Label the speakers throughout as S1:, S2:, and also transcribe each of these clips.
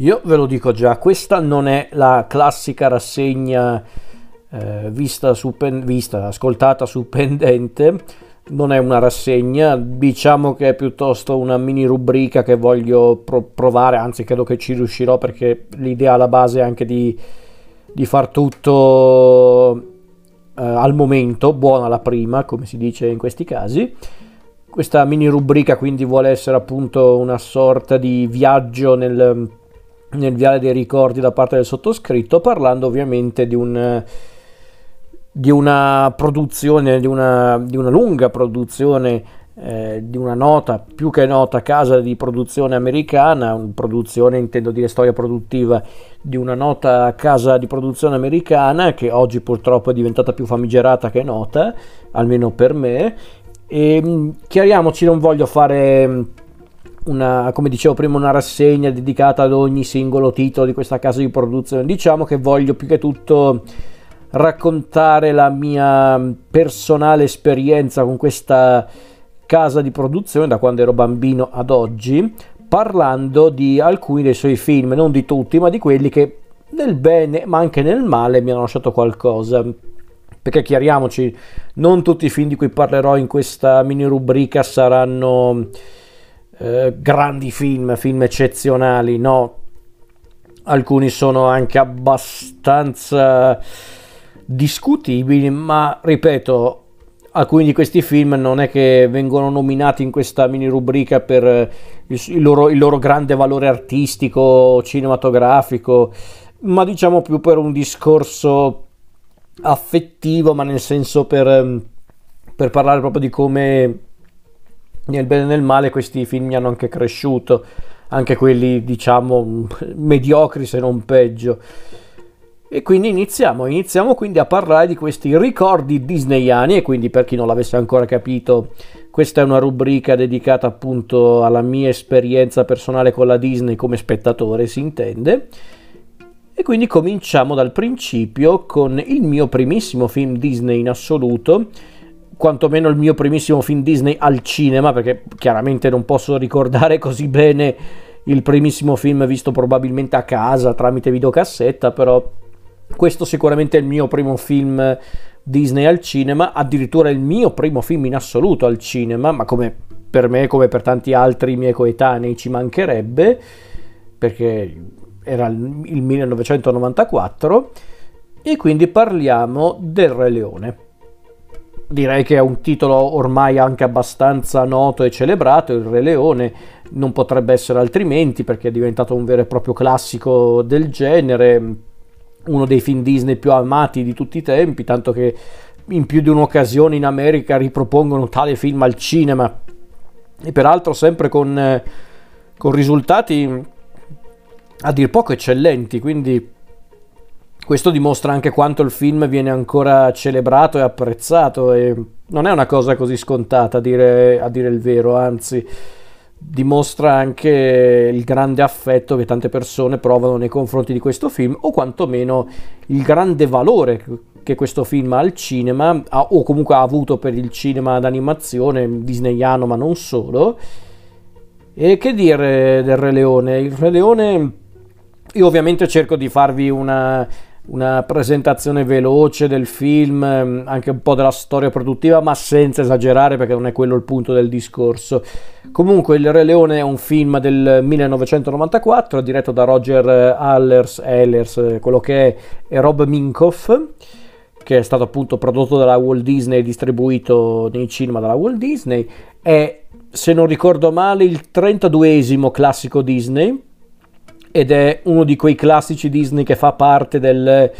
S1: Io ve lo dico già, questa non è la classica rassegna eh, vista, su pen- vista, ascoltata su pendente, non è una rassegna, diciamo che è piuttosto una mini rubrica che voglio pro- provare, anzi credo che ci riuscirò perché l'idea alla base è anche di, di far tutto eh, al momento, buona la prima, come si dice in questi casi. Questa mini rubrica quindi vuole essere appunto una sorta di viaggio nel, nel viale dei ricordi da parte del sottoscritto, parlando ovviamente di un di una produzione, di una, di una lunga produzione, eh, di una nota, più che nota casa di produzione americana, produzione intendo dire storia produttiva, di una nota casa di produzione americana che oggi purtroppo è diventata più famigerata che nota, almeno per me. E chiariamoci, non voglio fare una, come dicevo prima, una rassegna dedicata ad ogni singolo titolo di questa casa di produzione. Diciamo che voglio più che tutto raccontare la mia personale esperienza con questa casa di produzione da quando ero bambino ad oggi, parlando di alcuni dei suoi film, non di tutti, ma di quelli che nel bene ma anche nel male mi hanno lasciato qualcosa. Perché chiariamoci, non tutti i film di cui parlerò in questa mini rubrica saranno eh, grandi film, film eccezionali, no. Alcuni sono anche abbastanza discutibili, ma ripeto, alcuni di questi film non è che vengono nominati in questa mini rubrica per il, il, loro, il loro, grande valore artistico, cinematografico, ma diciamo più per un discorso affettivo, ma nel senso per, per parlare proprio di come nel bene e nel male questi film mi hanno anche cresciuto, anche quelli diciamo mediocri se non peggio. E quindi iniziamo, iniziamo quindi a parlare di questi ricordi disneyani e quindi per chi non l'avesse ancora capito questa è una rubrica dedicata appunto alla mia esperienza personale con la Disney come spettatore si intende. E quindi cominciamo dal principio con il mio primissimo film Disney in assoluto, quantomeno il mio primissimo film Disney al cinema, perché chiaramente non posso ricordare così bene il primissimo film visto probabilmente a casa tramite videocassetta, però questo sicuramente è il mio primo film Disney al cinema, addirittura il mio primo film in assoluto al cinema, ma come per me, come per tanti altri miei coetanei, ci mancherebbe, perché era il 1994, e quindi parliamo del Re Leone. Direi che è un titolo ormai anche abbastanza noto e celebrato, il Re Leone. Non potrebbe essere altrimenti perché è diventato un vero e proprio classico del genere, uno dei film Disney più amati di tutti i tempi, tanto che in più di un'occasione in America ripropongono tale film al cinema. E peraltro sempre con, eh, con risultati a dir poco eccellenti, quindi questo dimostra anche quanto il film viene ancora celebrato e apprezzato e non è una cosa così scontata a dire, a dire il vero, anzi dimostra anche il grande affetto che tante persone provano nei confronti di questo film o quantomeno il grande valore che questo film ha al cinema ha, o comunque ha avuto per il cinema d'animazione disneyano ma non solo. E che dire del Re Leone? Il Re Leone io ovviamente cerco di farvi una una presentazione veloce del film, ehm, anche un po' della storia produttiva, ma senza esagerare perché non è quello il punto del discorso. Comunque Il Re Leone è un film del 1994 diretto da Roger Allers, Allers quello che è, e Rob Minkoff, che è stato appunto prodotto dalla Walt Disney e distribuito nei cinema dalla Walt Disney. È, se non ricordo male, il 32esimo classico Disney ed è uno di quei classici Disney che fa parte del,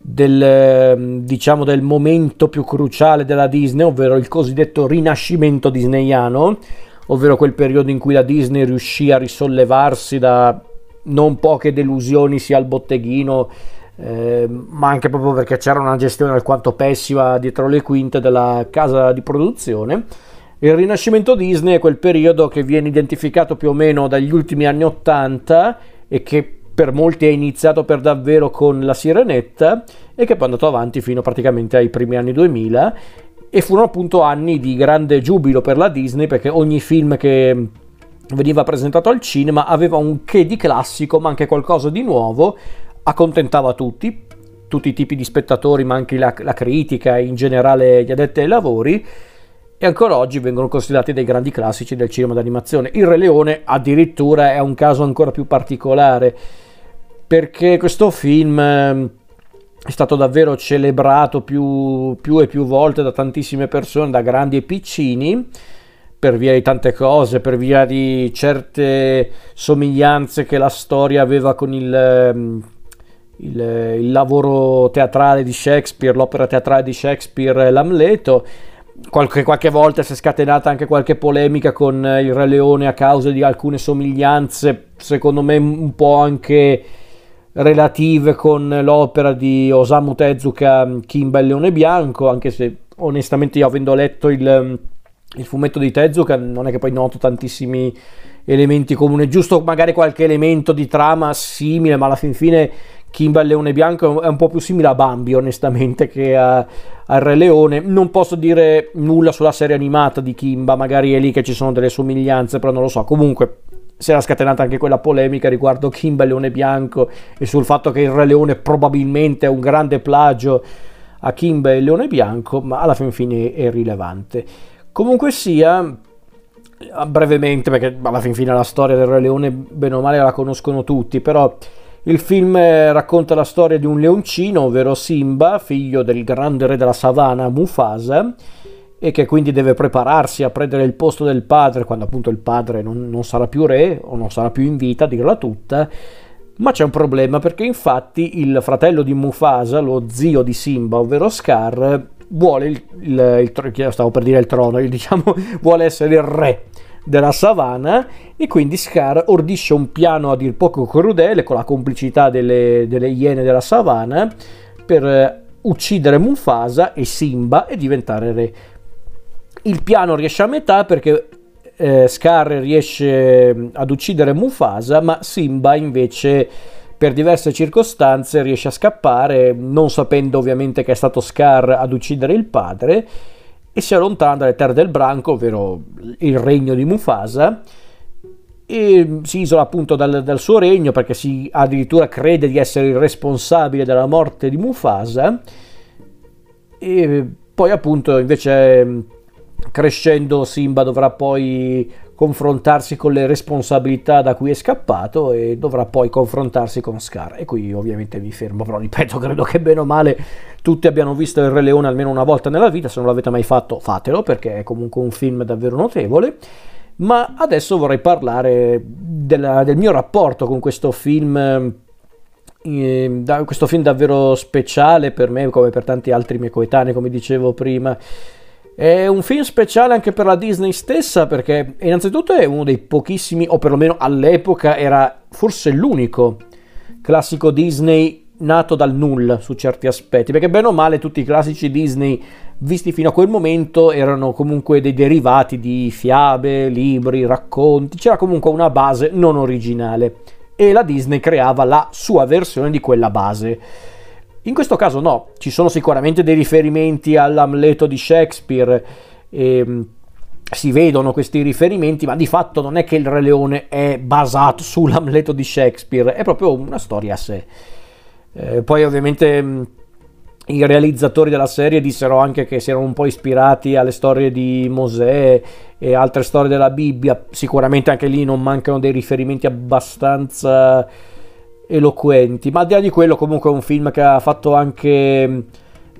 S1: del, diciamo, del momento più cruciale della Disney, ovvero il cosiddetto rinascimento disneyano, ovvero quel periodo in cui la Disney riuscì a risollevarsi da non poche delusioni sia al botteghino, eh, ma anche proprio perché c'era una gestione alquanto pessima dietro le quinte della casa di produzione. Il rinascimento Disney è quel periodo che viene identificato più o meno dagli ultimi anni 80 e che per molti è iniziato per davvero con La Sirenetta e che poi è andato avanti fino praticamente ai primi anni 2000 e furono appunto anni di grande giubilo per la Disney perché ogni film che veniva presentato al cinema aveva un che di classico ma anche qualcosa di nuovo, accontentava tutti, tutti i tipi di spettatori ma anche la, la critica in generale gli addetti ai lavori e ancora oggi vengono considerati dei grandi classici del cinema d'animazione. Il Re Leone addirittura è un caso ancora più particolare perché questo film ehm, è stato davvero celebrato più, più e più volte da tantissime persone, da grandi e piccini per via di tante cose, per via di certe somiglianze che la storia aveva con il, ehm, il, il lavoro teatrale di Shakespeare, l'opera teatrale di Shakespeare, l'Amleto. Qualche, qualche, volta si è scatenata anche qualche polemica con il Re Leone a causa di alcune somiglianze, secondo me un po' anche relative con l'opera di Osamu Tezuka Kimba il Leone Bianco, anche se onestamente io avendo letto il il fumetto di Tezuka non è che poi noto tantissimi elementi comuni, giusto magari qualche elemento di trama simile, ma alla fin fine Kimba il Leone Bianco è un po' più simile a Bambi, onestamente, che a, al Re Leone. Non posso dire nulla sulla serie animata di Kimba, magari è lì che ci sono delle somiglianze, però non lo so. Comunque, si era scatenata anche quella polemica riguardo Kimba Leone Bianco e sul fatto che il Re Leone probabilmente è un grande plagio a Kimba il Leone Bianco, ma alla fin fine è rilevante. Comunque sia, brevemente, perché alla fin fine la storia del Re Leone, bene o male, la conoscono tutti, però il film eh, racconta la storia di un leoncino, ovvero Simba, figlio del grande re della savana Mufasa, e che quindi deve prepararsi a prendere il posto del padre quando appunto il padre non, non sarà più re o non sarà più in vita, a dirla tutta. Ma c'è un problema perché infatti il fratello di Mufasa, lo zio di Simba, ovvero Scar, vuole il, il, il, stavo per dire il trono, diciamo, vuole essere il re della savana e quindi Scar ordisce un piano a dir poco crudele con la complicità delle, delle iene della savana per eh, uccidere Mufasa e Simba e diventare re. Il piano riesce a metà perché eh, Scar riesce ad uccidere Mufasa ma Simba invece per diverse circostanze riesce a scappare, non sapendo ovviamente che è stato Scar ad uccidere il padre, e si allontana dalle terre del branco, ovvero il regno di Mufasa, e si isola appunto dal, dal, suo regno perché si addirittura crede di essere il responsabile della morte di Mufasa, e poi appunto invece crescendo Simba dovrà poi confrontarsi con le responsabilità da cui è scappato e dovrà poi confrontarsi con Scar. E qui ovviamente mi fermo, però ripeto, credo che bene o male tutti abbiano visto il Re Leone almeno una volta nella vita, se non l'avete mai fatto fatelo perché è comunque un film davvero notevole. Ma adesso vorrei parlare della, del mio rapporto con questo film eh, questo film davvero speciale per me come per tanti altri miei coetanei come dicevo prima è un film speciale anche per la Disney stessa perché innanzitutto è uno dei pochissimi, o perlomeno all'epoca era forse l'unico classico Disney nato dal nulla su certi aspetti, perché bene o male tutti i classici Disney visti fino a quel momento erano comunque dei derivati di fiabe, libri, racconti, c'era comunque una base non originale e la Disney creava la sua versione di quella base. In questo caso no, ci sono sicuramente dei riferimenti all'Amleto di Shakespeare, ehm, si vedono questi riferimenti, ma di fatto non è che il Re Leone è basato sull'Amleto di Shakespeare, è proprio una storia a sé. Eh, poi ovviamente mm, i realizzatori della serie dissero anche che si erano un po' ispirati alle storie di Mosè e altre storie della Bibbia, sicuramente anche lì non mancano dei riferimenti abbastanza eloquenti, ma al di là di quello comunque è un film che ha fatto anche...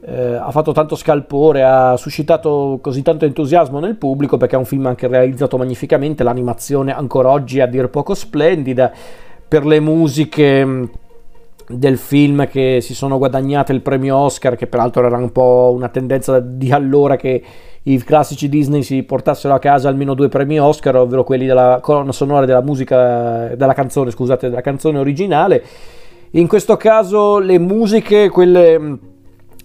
S1: Eh, ha fatto tanto scalpore, ha suscitato così tanto entusiasmo nel pubblico perché è un film anche realizzato magnificamente, l'animazione ancora oggi è a dir poco splendida, per le musiche del film che si sono guadagnate il premio Oscar, che peraltro era un po' una tendenza di allora che i classici Disney si portassero a casa almeno due premi Oscar, ovvero quelli della colonna sonora della musica, della canzone, scusate, della canzone originale. In questo caso le musiche, quelle mm,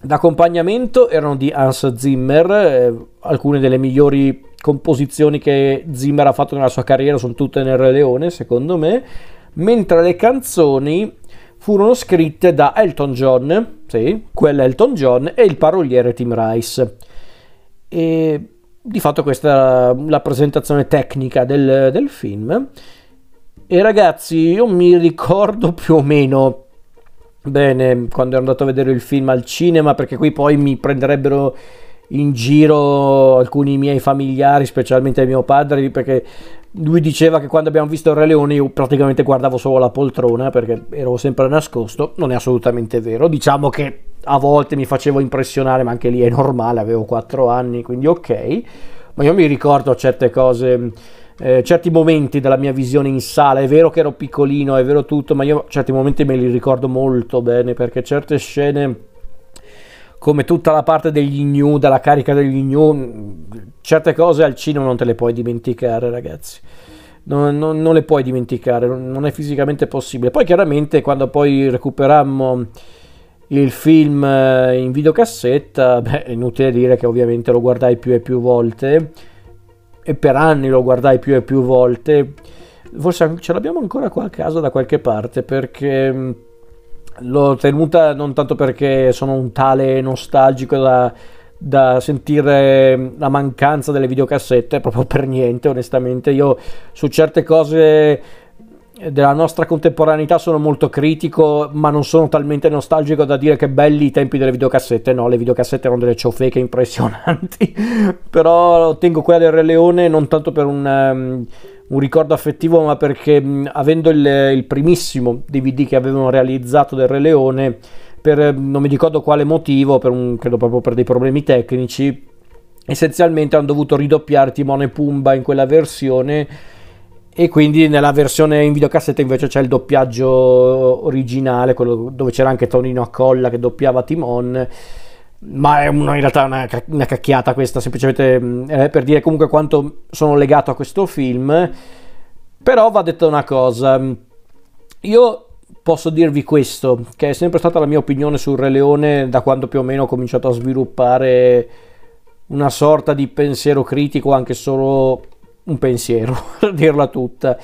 S1: d'accompagnamento, erano di Hans Zimmer, eh, alcune delle migliori composizioni che Zimmer ha fatto nella sua carriera sono tutte nel Re Leone, secondo me, mentre le canzoni furono scritte da Elton John, sì, quella Elton John, e il paroliere Tim Rice. E di fatto questa è la presentazione tecnica del, del film. E ragazzi, io mi ricordo più o meno bene quando ero andato a vedere il film al cinema, perché qui poi mi prenderebbero in giro alcuni miei familiari, specialmente mio padre, perché lui diceva che quando abbiamo visto il Re Leone io praticamente guardavo solo la poltrona perché ero sempre nascosto, non è assolutamente vero, diciamo che a volte mi facevo impressionare, ma anche lì è normale, avevo 4 anni, quindi ok, ma io mi ricordo certe cose, eh, certi momenti della mia visione in sala, è vero che ero piccolino, è vero tutto, ma io certi momenti me li ricordo molto bene perché certe scene come tutta la parte degli new, della carica degli new, certe cose al cinema non te le puoi dimenticare, ragazzi. Non, non, non le puoi dimenticare, non è fisicamente possibile. Poi chiaramente quando poi recuperammo il film eh, in videocassetta, beh, è inutile dire che ovviamente lo guardai più e più volte e per anni lo guardai più e più volte. Forse ce l'abbiamo ancora qua a casa da qualche parte perché l'ho tenuta non tanto perché sono un tale nostalgico da, da sentire la mancanza delle videocassette, proprio per niente, onestamente. Io su certe cose della nostra contemporaneità sono molto critico, ma non sono talmente nostalgico da dire che belli i tempi delle videocassette. No, le videocassette erano delle ciofeche impressionanti. Però tengo quella del Re Leone non tanto per un. Um, un ricordo affettivo, ma perché mh, avendo il, il, primissimo DVD che avevano realizzato del Re Leone, per non mi ricordo quale motivo, un, credo proprio per dei problemi tecnici, essenzialmente hanno dovuto ridoppiare Timone e Pumba in quella versione e quindi nella versione in videocassetta invece c'è il doppiaggio originale, quello dove c'era anche Tonino Accolla che doppiava Timon ma è una, in realtà una, una cacchiata questa, semplicemente eh, per dire comunque quanto sono legato a questo film. Però va detta una cosa, io posso dirvi questo, che è sempre stata la mia opinione sul Re Leone da quando più o meno ho cominciato a sviluppare una sorta di pensiero critico, anche solo un pensiero, per dirla tutta.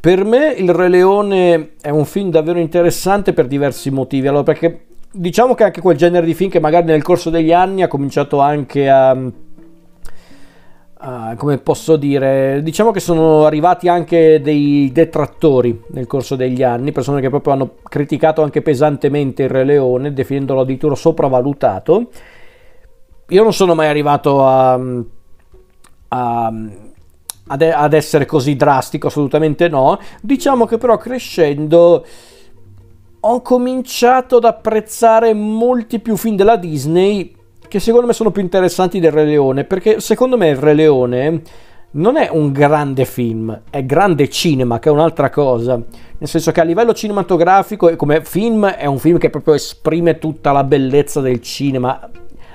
S1: Per me il Re Leone è un film davvero interessante per diversi motivi. Allora, perché diciamo che anche quel genere di film che magari nel corso degli anni ha cominciato anche a, a come posso dire, diciamo che sono arrivati anche dei detrattori nel corso degli anni, persone che proprio hanno criticato anche pesantemente il Re Leone, definendolo addirittura sopravvalutato. Io non sono mai arrivato a, a ad essere così drastico, assolutamente no. Diciamo che però crescendo ho cominciato ad apprezzare molti più film della Disney che secondo me sono più interessanti del Re Leone, perché secondo me il Re Leone non è un grande film, è grande cinema, che è un'altra cosa. Nel senso che a livello cinematografico, come film, è un film che proprio esprime tutta la bellezza del cinema,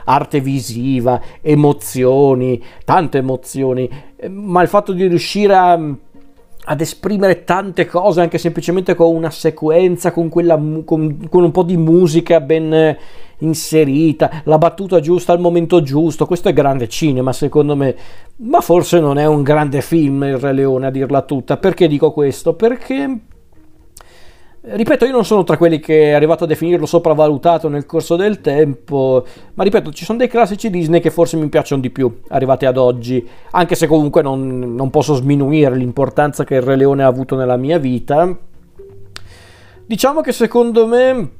S1: arte visiva, emozioni, tante emozioni, ma il fatto di riuscire a ad esprimere tante cose anche semplicemente con una sequenza, con, quella, con, con, un po' di musica ben inserita, la battuta giusta al momento giusto. Questo è grande cinema, secondo me, ma forse non è un grande film il Re Leone a dirla tutta. Perché dico questo? Perché Ripeto, io non sono tra quelli che è arrivato a definirlo sopravvalutato nel corso del tempo, ma ripeto, ci sono dei classici Disney che forse mi piacciono di più, arrivati ad oggi, anche se comunque non, non posso sminuire l'importanza che il Re Leone ha avuto nella mia vita. Diciamo che secondo me,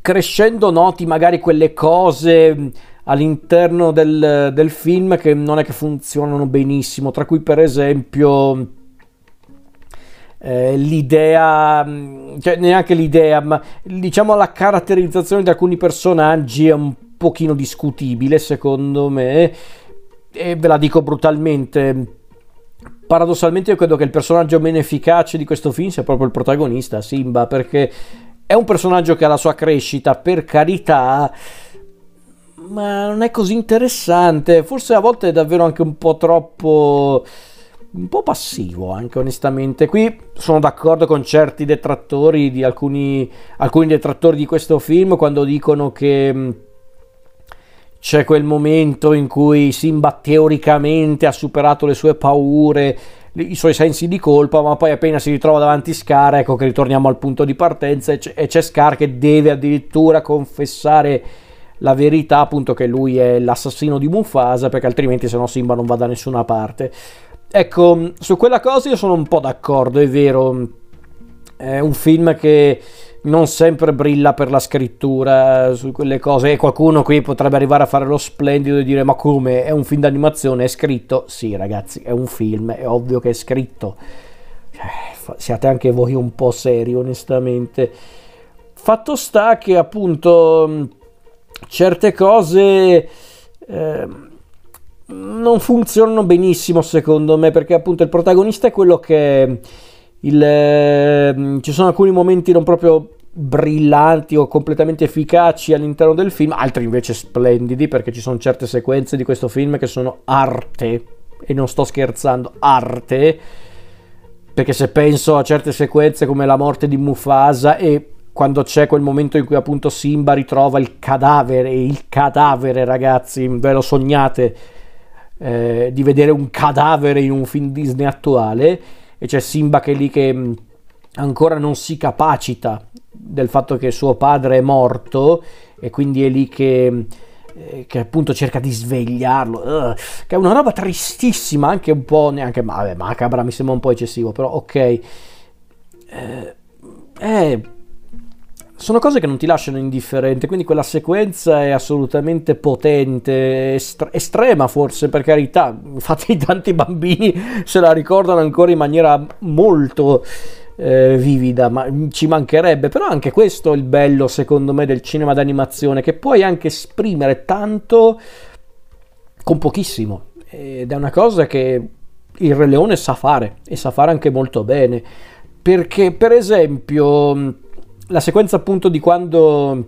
S1: crescendo, noti magari quelle cose all'interno del, del film che non è che funzionano benissimo, tra cui per esempio eh, l'idea, mm, cioè neanche l'idea, ma diciamo la caratterizzazione di alcuni personaggi è un pochino discutibile secondo me e ve la dico brutalmente. Paradossalmente io credo che il personaggio meno efficace di questo film sia proprio il protagonista, Simba, perché è un personaggio che ha la sua crescita, per carità, ma non è così interessante. Forse a volte è davvero anche un po' troppo un po' passivo anche onestamente. Qui sono d'accordo con certi detrattori di alcuni, alcuni detrattori di questo film quando dicono che mm, c'è quel momento in cui Simba teoricamente ha superato le sue paure, i suoi sensi di colpa, ma poi appena si ritrova davanti Scar, ecco che ritorniamo al punto di partenza e c'è, Scar che deve addirittura confessare la verità appunto che lui è l'assassino di Mufasa perché altrimenti se no Simba non va da nessuna parte. Ecco, su quella cosa io sono un po' d'accordo, è vero, è un film che non sempre brilla per la scrittura su quelle cose. E qualcuno qui potrebbe arrivare a fare lo splendido e dire ma come? È un film d'animazione? È scritto? Sì ragazzi è un film è ovvio che è scritto. Eh, siate anche voi un po' seri onestamente. Fatto sta che appunto certe cose eh, non funzionano benissimo secondo me perché appunto il protagonista è quello che il, eh, ci sono alcuni momenti non proprio brillanti o completamente efficaci all'interno del film, altri invece splendidi perché ci sono certe sequenze di questo film che sono arte e non sto scherzando, arte perché se penso a certe sequenze come la morte di Mufasa e quando c'è quel momento in cui appunto Simba ritrova il cadavere, il cadavere ragazzi, ve lo sognate eh, di vedere un cadavere in un film Disney attuale e c'è Simba che è lì che mm, ancora non si capacita del fatto che suo padre è morto e quindi è lì che, eh, che appunto cerca di svegliarlo, uh, che è una roba tristissima, anche un po' neanche vabbè, macabra, mi sembra un po' eccessivo, però ok. Eh, eh, sono cose che non ti lasciano indifferente, quindi quella sequenza è assolutamente potente, estre- estrema forse per carità, infatti tanti bambini se la ricordano ancora in maniera molto eh, vivida, ma ci mancherebbe, però anche questo è il bello secondo me del cinema d'animazione, che puoi anche esprimere tanto con pochissimo, ed è una cosa che il Re Leone sa fare, e sa fare anche molto bene, perché per esempio la sequenza appunto di quando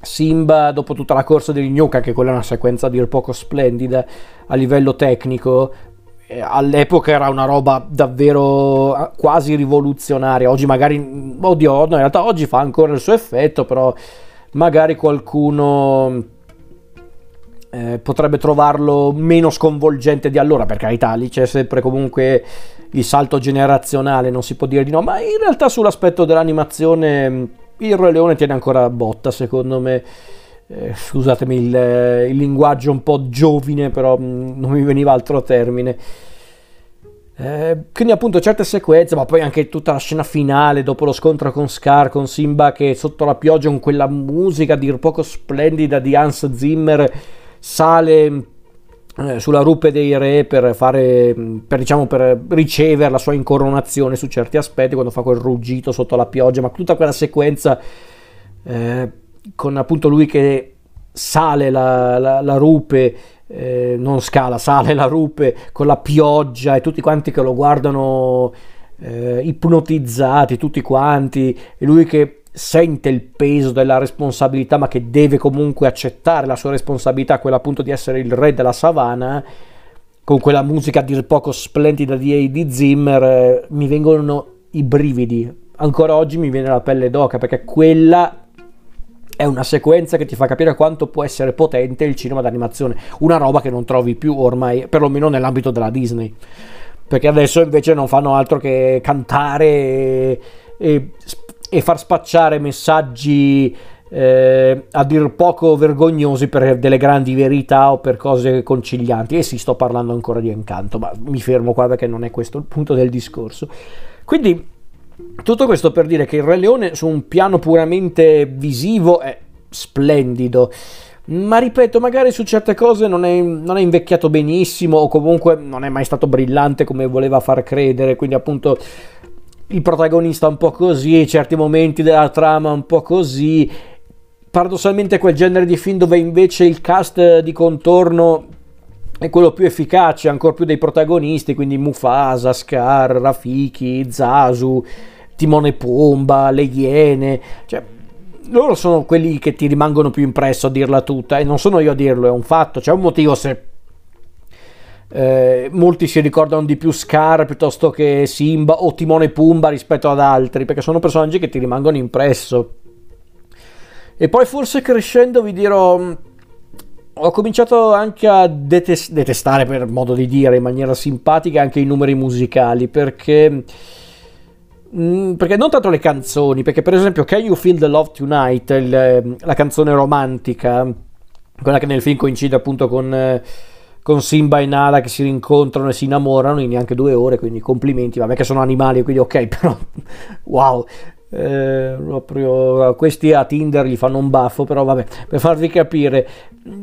S1: Simba, dopo tutta la corsa degli Gnuka, che quella è una sequenza a dir poco splendida a livello tecnico, eh, all'epoca era una roba davvero ah, quasi rivoluzionaria. Oggi magari, oddio, no, in realtà oggi fa ancora il suo effetto, però magari qualcuno eh, potrebbe trovarlo meno sconvolgente di allora, per carità, lì c'è sempre comunque il salto generazionale, non si può dire di no, ma in realtà sull'aspetto dell'animazione mm, il Re Leone tiene ancora botta, secondo me. Eh, scusatemi il, il, linguaggio un po' giovine, però mm, non mi veniva altro termine. Eh, quindi appunto certe sequenze, ma poi anche tutta la scena finale dopo lo scontro con Scar, con Simba che sotto la pioggia con quella musica dir poco splendida di Hans Zimmer sale eh, sulla rupe dei re per fare per, diciamo per ricevere la sua incoronazione su certi aspetti quando fa quel ruggito sotto la pioggia ma tutta quella sequenza eh, con appunto lui che sale la, la, la rupe eh, non scala, sale la rupe con la pioggia e tutti quanti che lo guardano eh, ipnotizzati, tutti quanti, e lui che sente il peso della responsabilità, ma che deve comunque accettare la sua responsabilità, quella appunto di essere il re della savana, con quella musica a dir poco splendida di, di Zimmer, eh, mi vengono i brividi. Ancora oggi mi viene la pelle d'oca perché quella è una sequenza che ti fa capire quanto può essere potente il cinema d'animazione, una roba che non trovi più ormai, perlomeno nell'ambito della Disney. Perché adesso invece non fanno altro che cantare e, e e far spacciare messaggi eh, a dir poco vergognosi per delle grandi verità o per cose concilianti. E sì, sto parlando ancora di incanto, ma mi fermo qua perché non è questo il punto del discorso. Quindi, tutto questo per dire che il Re Leone su un piano puramente visivo è splendido. Ma ripeto, magari su certe cose non è, non è, invecchiato benissimo o comunque non è mai stato brillante come voleva far credere. Quindi, appunto, il protagonista un po' così, certi momenti della trama un po' così. Paradossalmente quel genere di film dove invece il cast di contorno è quello più efficace, ancora più dei protagonisti, quindi Mufasa, Scar, Rafiki, Zasu, Timone Pumba, le Iene, cioè loro sono quelli che ti rimangono più impresso a dirla tutta e non sono io a dirlo, è un fatto, c'è un motivo se eh, molti si ricordano di più Scar piuttosto che Simba o Timone e Pumba rispetto ad altri, perché sono personaggi che ti rimangono impresso. E poi forse crescendo vi dirò, mm, ho cominciato anche a detes- detestare per modo di dire in maniera simpatica anche i numeri musicali, perché... Mm, perché non tanto le canzoni, perché per esempio Can You Feel the Love Tonight, il, la canzone romantica, quella che nel film coincide appunto con, eh, con Simba e Nala che si rincontrano e si innamorano in neanche due ore, quindi complimenti, vabbè che sono animali, quindi ok, però wow, eh, proprio questi a Tinder gli fanno un baffo però vabbè per farvi capire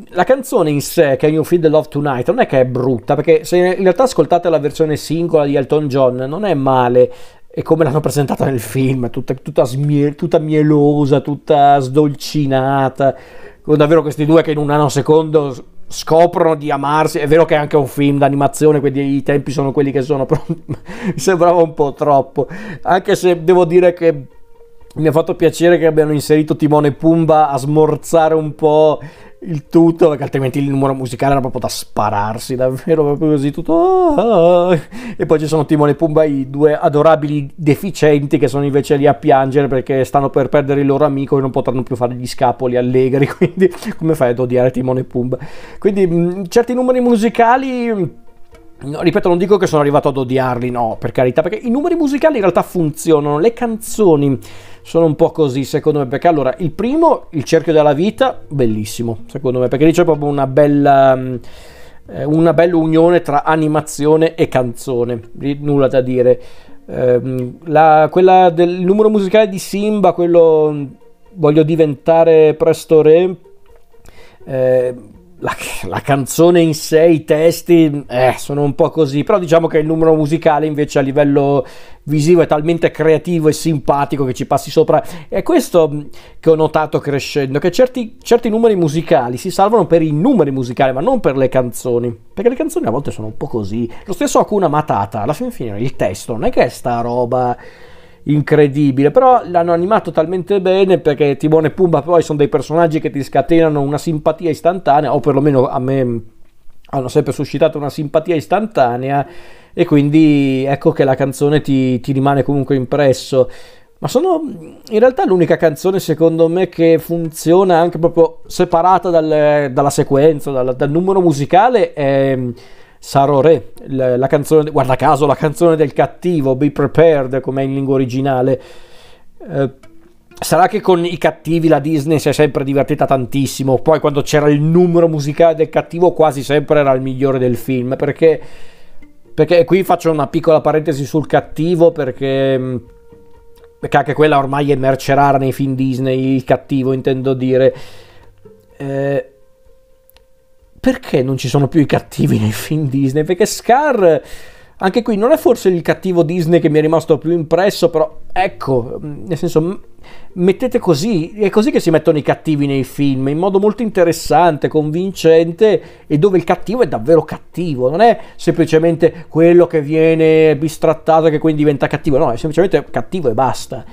S1: la canzone in sé Can You Feel the Love Tonight non è che è brutta perché se in realtà ascoltate la versione singola di Elton John non è male. E come l'hanno presentata nel film tutta, tutta, smie- tutta mielosa tutta sdolcinata con davvero questi due che in un anno secondo scoprono di amarsi. È vero che è anche un film d'animazione, quindi i tempi sono quelli che sono, però mi sembrava un po' troppo. Anche se devo dire che mi ha fatto piacere che abbiano inserito Timone e Pumba a smorzare un po' il tutto, perché altrimenti il numero musicale era proprio da spararsi, davvero proprio così tutto. Ah, e poi ci sono Timone e Pumba, i due adorabili deficienti che sono invece lì a piangere perché stanno per perdere il loro amico e non potranno più fare gli scapoli allegri. Quindi, come fai ad odiare Timone e Pumba? Quindi, certi numeri musicali No, ripeto, non dico che sono arrivato ad odiarli, no, per carità, perché i numeri musicali in realtà funzionano, le canzoni sono un po' così, secondo me, perché allora, il primo, Il cerchio della vita, bellissimo, secondo me, perché lì c'è proprio una bella, eh, una bella unione tra animazione e canzone, nulla da dire. Eh, la, quella del numero musicale di Simba, quello voglio diventare presto re, eh, la, la, canzone in sé, i testi, eh, sono un po' così, però diciamo che il numero musicale invece a livello visivo è talmente creativo e simpatico che ci passi sopra. È questo che ho notato crescendo, che certi, certi numeri musicali si salvano per i numeri musicali, ma non per le canzoni, perché le canzoni a volte sono un po' così. Lo stesso Hakuna Matata, alla fine, fine il testo non è che è sta roba incredibile, però l'hanno animato talmente bene perché Timone e Pumba poi sono dei personaggi che ti scatenano una simpatia istantanea, o perlomeno a me hanno sempre suscitato una simpatia istantanea e quindi ecco che la canzone ti, ti rimane comunque impresso. Ma sono in realtà l'unica canzone secondo me che funziona anche proprio separata dal, dalla sequenza, dal, dal numero musicale. È, Sarò Re, la, la, canzone, guarda caso, la canzone del cattivo, Be Prepared, come è in lingua originale. Eh, sarà che con i cattivi la Disney si è sempre divertita tantissimo, poi quando c'era il numero musicale del cattivo quasi sempre era il migliore del film, perché, perché qui faccio una piccola parentesi sul cattivo, perché, perché anche quella ormai è merce rara nei film Disney, il cattivo intendo dire. Eh, perché non ci sono più i cattivi nei film Disney? Perché Scar, anche qui, non è forse il cattivo Disney che mi è rimasto più impresso, però ecco, nel senso, mettete così, è così che si mettono i cattivi nei film, in modo molto interessante, convincente, e dove il cattivo è davvero cattivo, non è semplicemente quello che viene bistrattato e che quindi diventa cattivo, no, è semplicemente cattivo e basta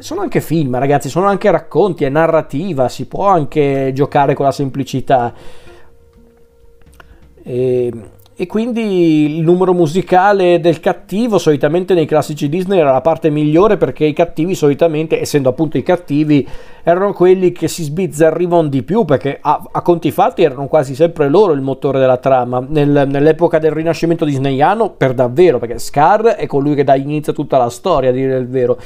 S1: sono anche film, ragazzi, sono anche racconti, è narrativa, si può anche giocare con la semplicità. E, e, quindi il numero musicale del cattivo solitamente nei classici Disney era la parte migliore perché i cattivi solitamente, essendo appunto i cattivi, erano quelli che si sbizzarrivano di più perché a, a conti fatti erano quasi sempre loro il motore della trama. Nel, nell'epoca del rinascimento disneyano per davvero perché Scar è colui che dà inizio a tutta la storia, a dire il vero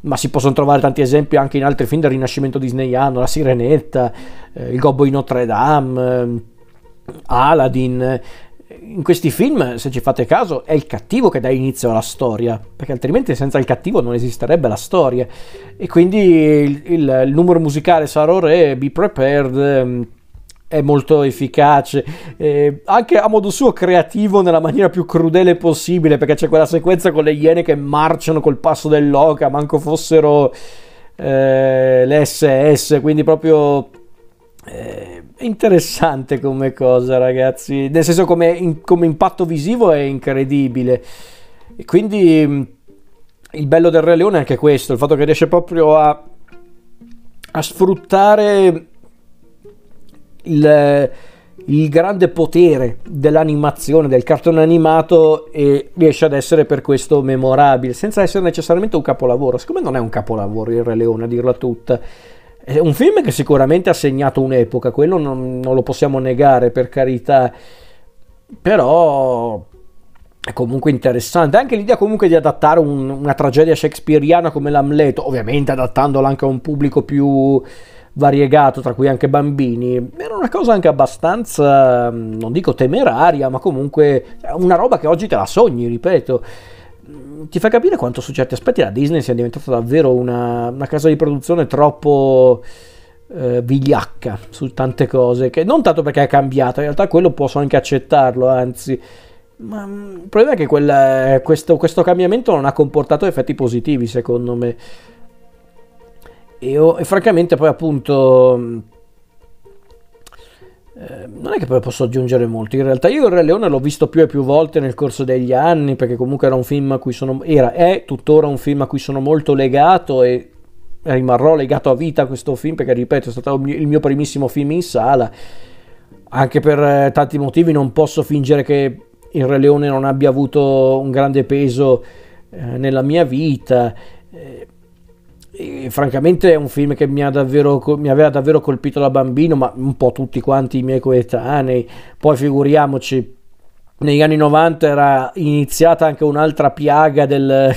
S1: ma si possono trovare tanti esempi anche in altri film del Rinascimento disneyano, La Sirenetta, eh, Il Gobbo di Notre Dame, eh, Aladdin. In questi film, se ci fate caso, è il cattivo che dà inizio alla storia, perché altrimenti senza il cattivo non esisterebbe la storia. E quindi il, il, il numero musicale Sarò Re, Be Prepared, ehm, è molto efficace, eh, anche a modo suo creativo nella maniera più crudele possibile, perché c'è quella sequenza con le iene che marciano col passo dell'oca, manco fossero eh, le SS, quindi proprio eh, interessante come cosa, ragazzi. Nel senso, come, in, come impatto visivo è incredibile. E quindi mm, il bello del Re Leone è anche questo: il fatto che riesce proprio a, a sfruttare il, il grande potere dell'animazione, del cartone animato e riesce ad essere per questo memorabile, senza essere necessariamente un capolavoro. Secondo me non è un capolavoro il Re Leone, a dirla tutta è un film che sicuramente ha segnato un'epoca, quello non, non lo possiamo negare per carità, però è comunque interessante. Anche l'idea comunque di adattare un, una tragedia shakespeariana come l'Amleto, ovviamente adattandola anche a un pubblico più variegato, tra cui anche bambini, era una cosa anche abbastanza, non dico temeraria, ma comunque una roba che oggi te la sogni, ripeto. Ti fa capire quanto su certi aspetti la Disney sia diventata davvero una, una casa di produzione troppo eh, vigliacca su tante cose, che non tanto perché è cambiata, in realtà quello posso anche accettarlo, anzi, ma mm, il problema è che quel, questo, questo, cambiamento non ha comportato effetti positivi, secondo me. E, e francamente, poi appunto. Eh, non è che poi posso aggiungere molto. In realtà, io il Re Leone l'ho visto più e più volte nel corso degli anni. Perché comunque era un film a cui sono. Era, è tuttora un film a cui sono molto legato. E rimarrò legato a vita a questo film. Perché ripeto, è stato il mio primissimo film in sala. Anche per eh, tanti motivi non posso fingere che il Re Leone non abbia avuto un grande peso eh, nella mia vita. Eh, francamente è un film che mi, davvero, mi, aveva davvero colpito da bambino, ma un po' tutti quanti i miei coetanei. Poi figuriamoci, negli anni 90 era iniziata anche un'altra piaga del,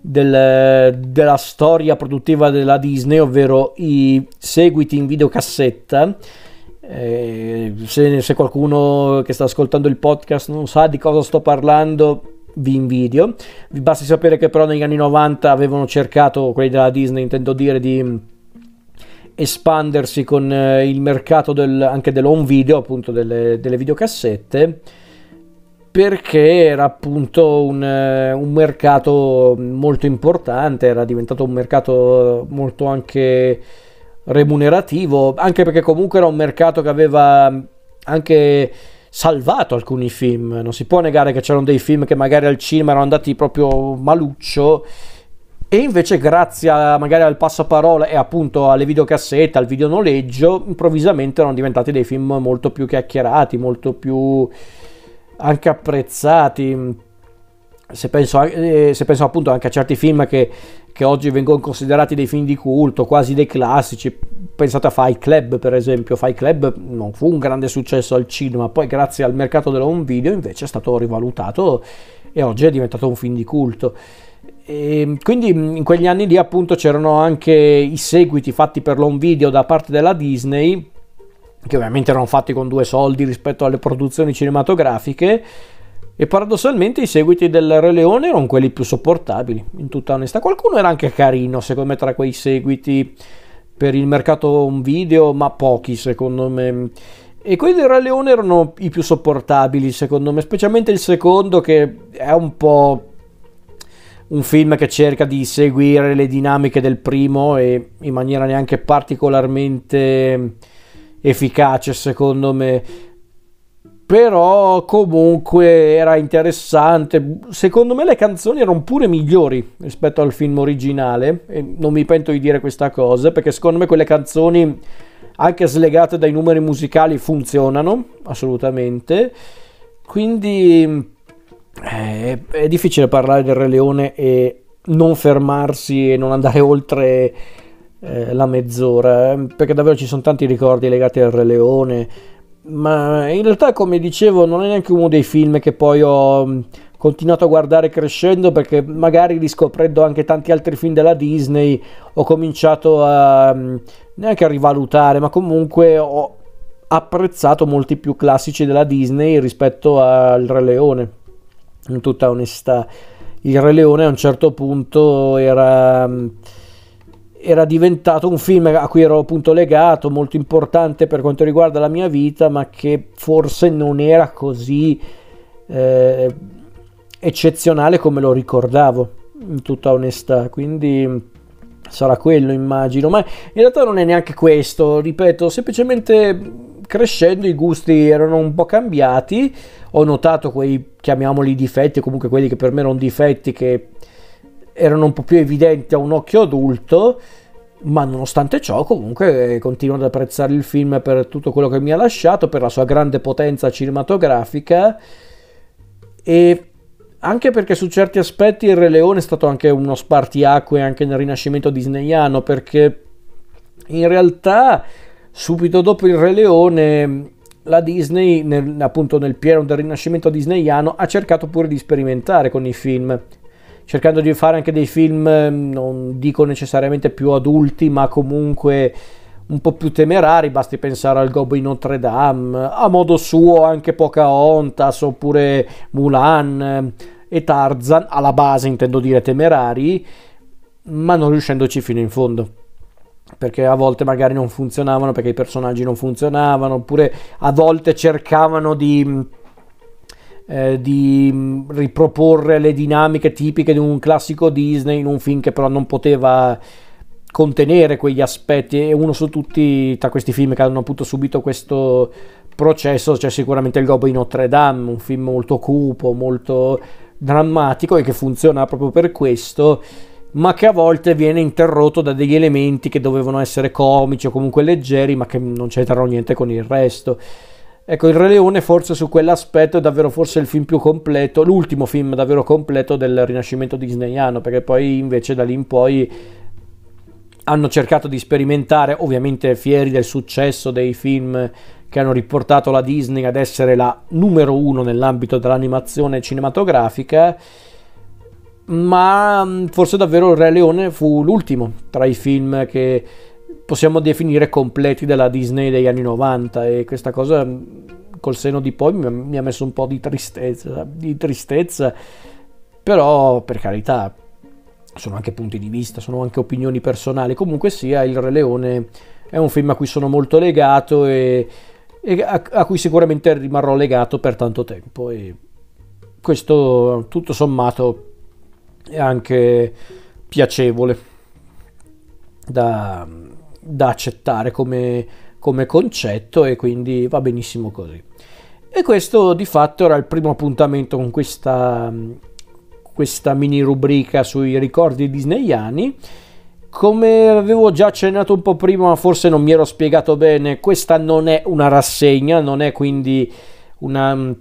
S1: del, della storia produttiva della Disney, ovvero i seguiti in videocassetta eh, se, se, qualcuno che sta ascoltando il podcast non sa di cosa sto parlando, vi invidio. Vi basti sapere che però negli anni 90 avevano cercato, quelli della Disney intendo dire, di espandersi con eh, il mercato del, anche dell'home video, appunto delle, delle videocassette, perché era appunto un, eh, un, mercato molto importante, era diventato un mercato molto anche remunerativo, anche perché comunque era un mercato che aveva anche salvato alcuni film. Non si può negare che c'erano dei film che magari al cinema erano andati proprio maluccio. E invece, grazie a, magari al passaparola e appunto alle videocassette, al videonoleggio, improvvisamente erano diventati dei film molto più chiacchierati, molto più anche apprezzati. Se penso, eh, se penso appunto anche a certi film che che oggi vengono considerati dei film di culto, quasi dei classici. Pensate a Fight Club, per esempio. Fight Club non fu un grande successo al cinema, poi grazie al mercato dell'home video invece è stato rivalutato e oggi è diventato un film di culto. E quindi in quegli anni lì appunto c'erano anche i seguiti fatti per l'home video da parte della Disney, che ovviamente erano fatti con due soldi rispetto alle produzioni cinematografiche e paradossalmente i seguiti del Re Leone erano quelli più sopportabili, in tutta onestà. Qualcuno era anche carino, secondo me, tra quei seguiti per il mercato video, ma pochi, secondo me. E quelli del Re Leone erano i più sopportabili, secondo me, specialmente il secondo che è un po' un film che cerca di seguire le dinamiche del primo e in maniera neanche particolarmente efficace, secondo me però comunque era interessante. Secondo me le canzoni erano pure migliori rispetto al film originale e non mi pento di dire questa cosa perché secondo me quelle canzoni anche slegate dai numeri musicali funzionano assolutamente. Quindi eh, è difficile parlare del Re Leone e non fermarsi e non andare oltre eh, la mezz'ora eh, perché davvero ci sono tanti ricordi legati al Re Leone ma in realtà come dicevo non è neanche uno dei film che poi ho mm, continuato a guardare crescendo perché magari riscoprendo anche tanti altri film della Disney ho cominciato a mm, neanche a rivalutare ma comunque ho apprezzato molti più classici della Disney rispetto al Re Leone. In tutta onestà il Re Leone a un certo punto era mm, era diventato un film a cui ero appunto legato, molto importante per quanto riguarda la mia vita, ma che forse non era così eh, eccezionale come lo ricordavo, in tutta onestà. Quindi sarà quello, immagino. Ma in realtà non è neanche questo, ripeto, semplicemente crescendo i gusti erano un po' cambiati. Ho notato quei, chiamiamoli difetti, comunque quelli che per me erano difetti che erano un po' più evidenti a un occhio adulto, ma nonostante ciò comunque continuo ad apprezzare il film per tutto quello che mi ha lasciato, per la sua grande potenza cinematografica. E anche perché su certi aspetti il Re Leone è stato anche uno spartiacque anche nel rinascimento disneyano, perché in realtà subito dopo il Re Leone la Disney, nel, appunto nel pieno del rinascimento disneyano, ha cercato pure di sperimentare con i film cercando di fare anche dei film, non dico necessariamente più adulti, ma comunque un po' più temerari, basti pensare al Gobbo in Notre Dame, a modo suo anche Pocahontas oppure Mulan eh, e Tarzan, alla base intendo dire temerari, ma non riuscendoci fino in fondo. Perché a volte magari non funzionavano perché i personaggi non funzionavano oppure a volte cercavano di, eh, di riproporre le dinamiche tipiche di un classico Disney in un film che però non poteva contenere quegli aspetti. E uno su tutti tra questi film che hanno appunto subito questo processo c'è sicuramente il Gobbo in Notre Dame un film molto cupo molto drammatico e che funziona proprio per questo ma che a volte viene interrotto da degli elementi che dovevano essere comici o comunque leggeri ma che non c'entrano niente con il resto ecco il Re Leone forse su quell'aspetto è davvero forse il film più completo l'ultimo film davvero completo del rinascimento disneyano perché poi invece da lì in poi hanno cercato di sperimentare, ovviamente fieri del successo dei film che hanno riportato la Disney ad essere la numero uno nell'ambito dell'animazione cinematografica, ma forse davvero il Re Leone fu l'ultimo tra i film che possiamo definire completi della Disney degli anni 90 e questa cosa mm, col seno di poi mi ha messo un po' di tristezza, di tristezza. Però per carità sono anche punti di vista, sono anche opinioni personali, comunque sia il Re Leone è un film a cui sono molto legato e, e a, a, cui sicuramente rimarrò legato per tanto tempo. E questo tutto sommato è anche piacevole da, da accettare come, come concetto e quindi va benissimo così. E questo di fatto era il primo appuntamento con questa questa mini rubrica sui ricordi disneyani. Come avevo già accennato un po' prima, ma forse non mi ero spiegato bene, questa non è una rassegna, non è quindi una,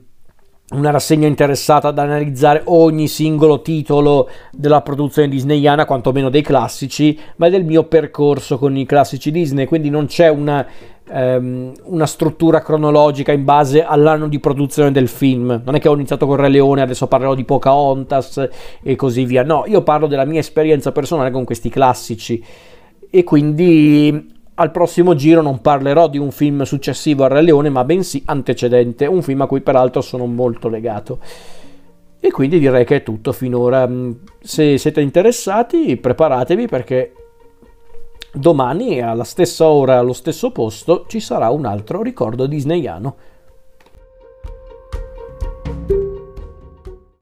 S1: una rassegna interessata ad analizzare ogni singolo titolo della produzione disneyana, quantomeno dei classici, ma del mio percorso con i classici Disney, quindi non c'è una ehm, una struttura cronologica in base all'anno di produzione del film. Non è che ho iniziato con Re Leone, adesso parlerò di Pocahontas e così via. No, io parlo della mia esperienza personale con questi classici e quindi al prossimo giro non parlerò di un film successivo a Re Leone, ma bensì antecedente, un film a cui peraltro sono molto legato. E quindi direi che è tutto finora. Se siete interessati, preparatevi perché Domani alla stessa ora, allo stesso posto, ci sarà un altro ricordo disneyano.